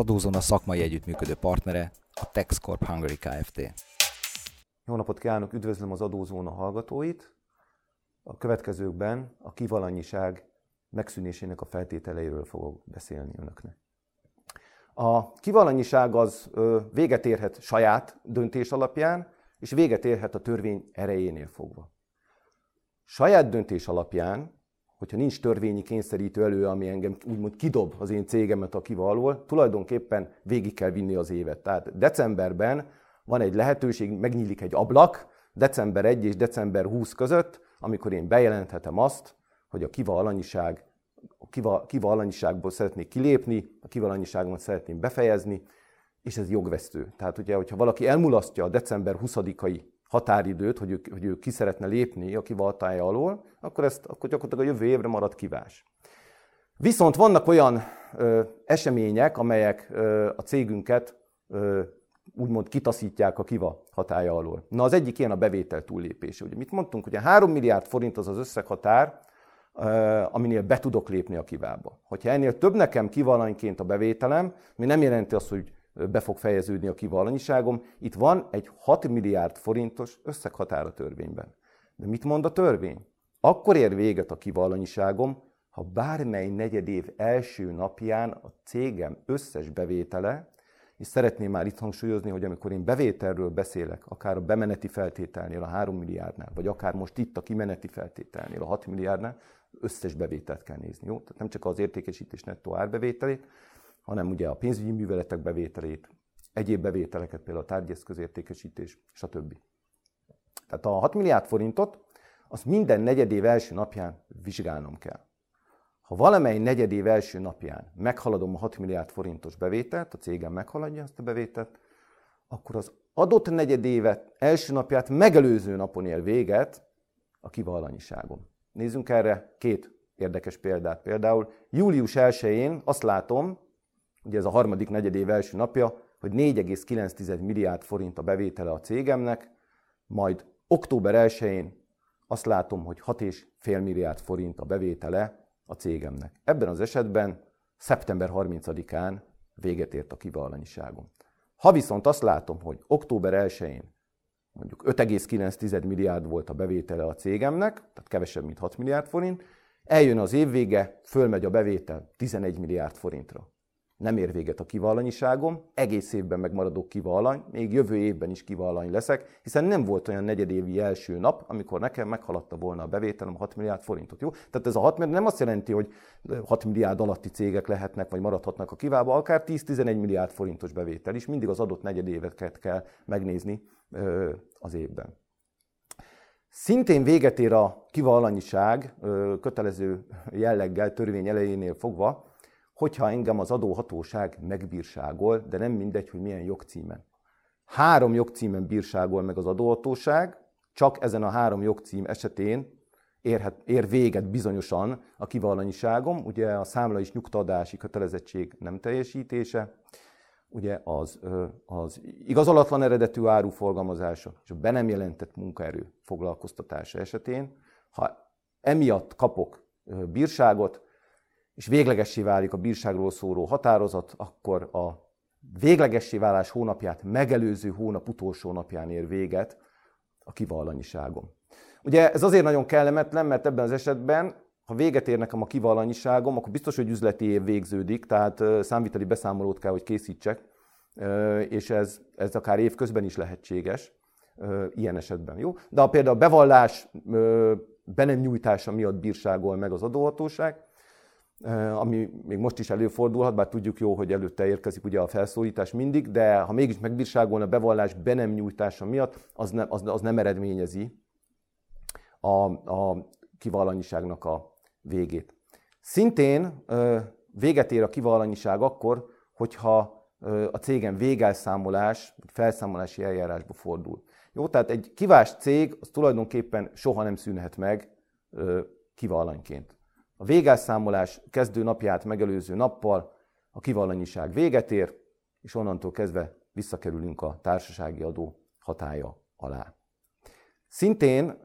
adózón a szakmai együttműködő partnere a TexCorp Hungary Kft. Jó napot kívánok, üdvözlöm az adózóna hallgatóit. A következőkben a kivalanyiság megszűnésének a feltételeiről fogok beszélni önöknek. A kivalanyiság az véget érhet saját döntés alapján, és véget érhet a törvény erejénél fogva. Saját döntés alapján hogyha nincs törvényi kényszerítő elő, ami engem úgymond kidob az én cégemet a kivalól, tulajdonképpen végig kell vinni az évet. Tehát decemberben van egy lehetőség, megnyílik egy ablak, december 1 és december 20 között, amikor én bejelenthetem azt, hogy a kiva alanyiság, a kiva, kiva szeretnék kilépni, a kiva alanyiságomat szeretném befejezni, és ez jogvesztő. Tehát ugye, hogyha valaki elmulasztja a december 20-ai határidőt, hogy ő, hogy ő ki szeretne lépni a kivaltája alól, akkor, ezt, akkor gyakorlatilag a jövő évre marad kivás. Viszont vannak olyan ö, események, amelyek ö, a cégünket ö, úgymond kitaszítják a kiva hatája alól. Na az egyik ilyen a bevétel túllépése. Ugye mit mondtunk, hogy a 3 milliárd forint az az összeghatár, aminél be tudok lépni a kivába. Hogyha ennél több nekem kivalanyként a bevételem, mi nem jelenti azt, hogy be fog fejeződni a kivalanyiságom. Itt van egy 6 milliárd forintos összeghatár a törvényben. De mit mond a törvény? Akkor ér véget a kivalanyiságom, ha bármely negyedév első napján a cégem összes bevétele, és szeretném már itt hangsúlyozni, hogy amikor én bevételről beszélek, akár a bemeneti feltételnél, a 3 milliárdnál, vagy akár most itt a kimeneti feltételnél, a 6 milliárdnál, összes bevételt kell nézni. Jó? Tehát nem csak az értékesítés nettó árbevételét, hanem ugye a pénzügyi műveletek bevételét, egyéb bevételeket, például a tárgyeszközértékesítés, stb. Tehát a 6 milliárd forintot, azt minden negyedév első napján vizsgálnom kell. Ha valamely negyedév első napján meghaladom a 6 milliárd forintos bevételt, a cégem meghaladja ezt a bevételt, akkor az adott negyedévet első napját megelőző napon ér véget a kivalanyiságom. Nézzünk erre két érdekes példát. Például július 1-én azt látom, ugye ez a harmadik negyedév első napja, hogy 4,9 milliárd forint a bevétele a cégemnek, majd október 1-én azt látom, hogy 6,5 milliárd forint a bevétele a cégemnek. Ebben az esetben szeptember 30-án véget ért a kivalanyiságom. Ha viszont azt látom, hogy október 1-én mondjuk 5,9 milliárd volt a bevétele a cégemnek, tehát kevesebb, mint 6 milliárd forint, eljön az évvége, fölmegy a bevétel 11 milliárd forintra nem ér véget a kivalanyiságom, egész évben megmaradok kivalany, még jövő évben is kivalany leszek, hiszen nem volt olyan negyedévi első nap, amikor nekem meghaladta volna a bevételem 6 milliárd forintot. Jó? Tehát ez a 6 milliárd nem azt jelenti, hogy 6 milliárd alatti cégek lehetnek, vagy maradhatnak a kivába, akár 10-11 milliárd forintos bevétel is, mindig az adott negyedéveket kell megnézni az évben. Szintén véget ér a kivalanyiság kötelező jelleggel törvény elejénél fogva, hogyha engem az adóhatóság megbírságol, de nem mindegy, hogy milyen jogcímen. Három jogcímen bírságol meg az adóhatóság, csak ezen a három jogcím esetén érhet, ér véget bizonyosan a kivalanyiságom, ugye a számla és nyugtadási kötelezettség nem teljesítése, ugye az, az igazolatlan eredetű áru forgalmazása és a be nem jelentett munkaerő foglalkoztatása esetén, ha emiatt kapok bírságot, és véglegessé válik a bírságról szóló határozat, akkor a véglegessé válás hónapját megelőző hónap utolsó napján ér véget a kivallanyiságom. Ugye ez azért nagyon kellemetlen, mert ebben az esetben, ha véget ér nekem a kivallanyiságom, akkor biztos, hogy üzleti év végződik, tehát számviteli beszámolót kell, hogy készítsek, és ez, ez akár évközben is lehetséges ilyen esetben. Jó? De ha például a bevallás be nem nyújtása miatt bírságol meg az adóhatóság, ami még most is előfordulhat, bár tudjuk jó, hogy előtte érkezik ugye a felszólítás mindig, de ha mégis megbírságolna bevallás be nem nyújtása miatt, az nem, az, az nem eredményezi a, a kivallanyiságnak a végét. Szintén véget ér a kivallanyiság akkor, hogyha a cégen végelszámolás, felszámolási eljárásba fordul. Jó, tehát egy kivás cég az tulajdonképpen soha nem szűnhet meg kivallanyként. A végelszámolás kezdő napját megelőző nappal a kivalanyiság véget ér, és onnantól kezdve visszakerülünk a társasági adó hatája alá. Szintén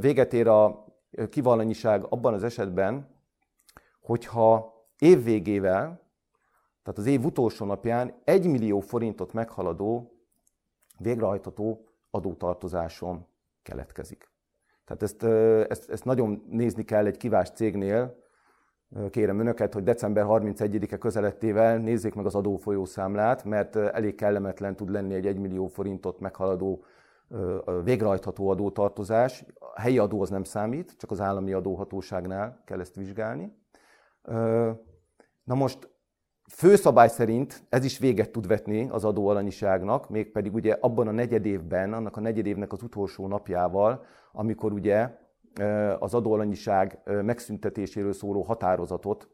véget ér a kivalanyiság abban az esetben, hogyha évvégével tehát az év utolsó napján 1 millió forintot meghaladó végrehajtható adótartozásom keletkezik. Tehát ezt, ezt, ezt nagyon nézni kell egy kivás cégnél. Kérem önöket, hogy december 31-e közelettével nézzék meg az adófolyószámlát, mert elég kellemetlen tud lenni egy 1 millió forintot meghaladó végrehajtható adótartozás. A helyi adó az nem számít, csak az állami adóhatóságnál kell ezt vizsgálni. Na most főszabály szerint ez is véget tud vetni az adóalanyiságnak, mégpedig ugye abban a negyedévben, annak a negyedévnek az utolsó napjával, amikor ugye az adóalanyiság megszüntetéséről szóló határozatot,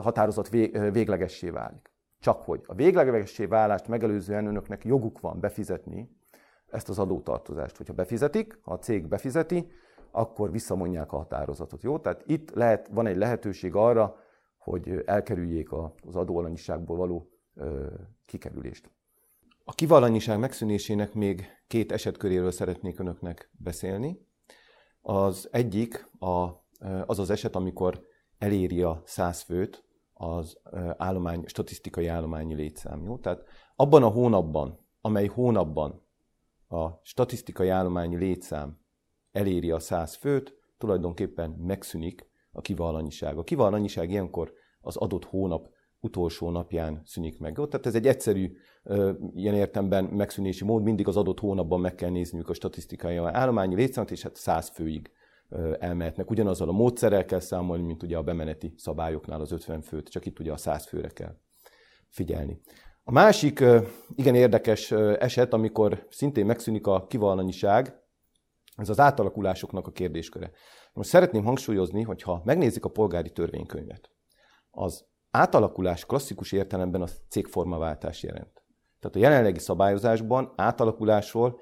határozat véglegessé válik. Csak hogy a véglegessé válást megelőzően önöknek joguk van befizetni ezt az adótartozást. Hogyha befizetik, ha a cég befizeti, akkor visszamondják a határozatot. Jó? Tehát itt lehet, van egy lehetőség arra, hogy elkerüljék az adóalanyiságból való kikerülést. A kivalanyiság megszűnésének még két esetköréről szeretnék önöknek beszélni. Az egyik a, az az eset, amikor eléri a 100 főt az állomány, statisztikai állományi létszám. Jó? Tehát abban a hónapban, amely hónapban a statisztikai állományi létszám eléri a 100 főt, tulajdonképpen megszűnik a kivalanyiság. A kivalanyiság ilyenkor az adott hónap utolsó napján szűnik meg. Tehát ez egy egyszerű, ilyen értemben megszűnési mód, mindig az adott hónapban meg kell nézniük a statisztikai állományi létszámot, és hát 100 főig elmehetnek. Ugyanazzal a módszerrel kell számolni, mint ugye a bemeneti szabályoknál az 50 főt, csak itt ugye a 100 főre kell figyelni. A másik igen érdekes eset, amikor szintén megszűnik a kivalanyiság, ez az átalakulásoknak a kérdésköre. Most szeretném hangsúlyozni, hogy ha megnézik a polgári törvénykönyvet, az átalakulás klasszikus értelemben a cégformaváltás jelent. Tehát a jelenlegi szabályozásban átalakulásról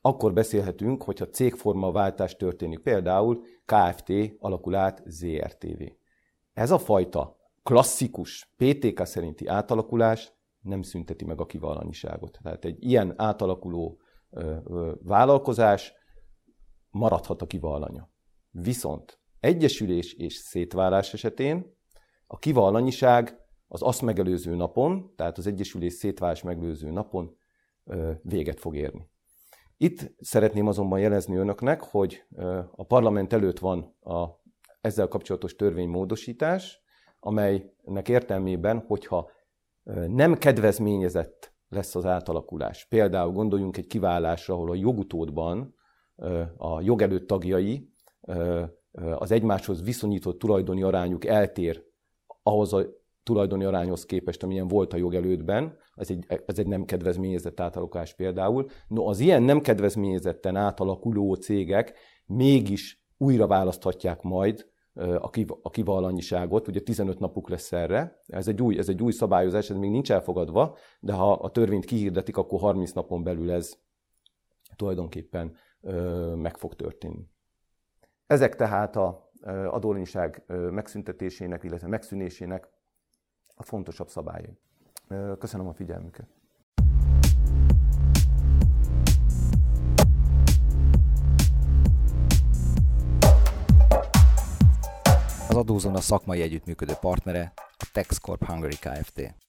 akkor beszélhetünk, hogyha cégformaváltás történik, például KFT alakul át ZRTV. Ez a fajta klasszikus PTK szerinti átalakulás nem szünteti meg a kivalanyiságot. Tehát egy ilyen átalakuló ö, ö, vállalkozás maradhat a kivalanya. Viszont egyesülés és szétválás esetén a kivalanyiság az azt megelőző napon, tehát az egyesülés szétválás megelőző napon véget fog érni. Itt szeretném azonban jelezni önöknek, hogy a parlament előtt van a ezzel kapcsolatos törvénymódosítás, amelynek értelmében, hogyha nem kedvezményezett lesz az átalakulás. Például gondoljunk egy kiválásra, ahol a jogutódban a jogelőtt tagjai az egymáshoz viszonyított tulajdoni arányuk eltér ahhoz a tulajdoni arányhoz képest, amilyen volt a jogelődben, ez egy, ez egy nem kedvezményezett átalakulás például. No, az ilyen nem kedvezményezetten átalakuló cégek mégis újra választhatják majd a, kiv, a kivalanyiságot, ugye 15 napuk lesz erre. Ez egy, új, ez egy új szabályozás, ez még nincs elfogadva, de ha a törvényt kihirdetik, akkor 30 napon belül ez tulajdonképpen meg fog történni. Ezek tehát a adólinság megszüntetésének, illetve megszűnésének a fontosabb szabályai. Köszönöm a figyelmüket! Az adózóna szakmai együttműködő partnere a TexCorp Hungary Kft.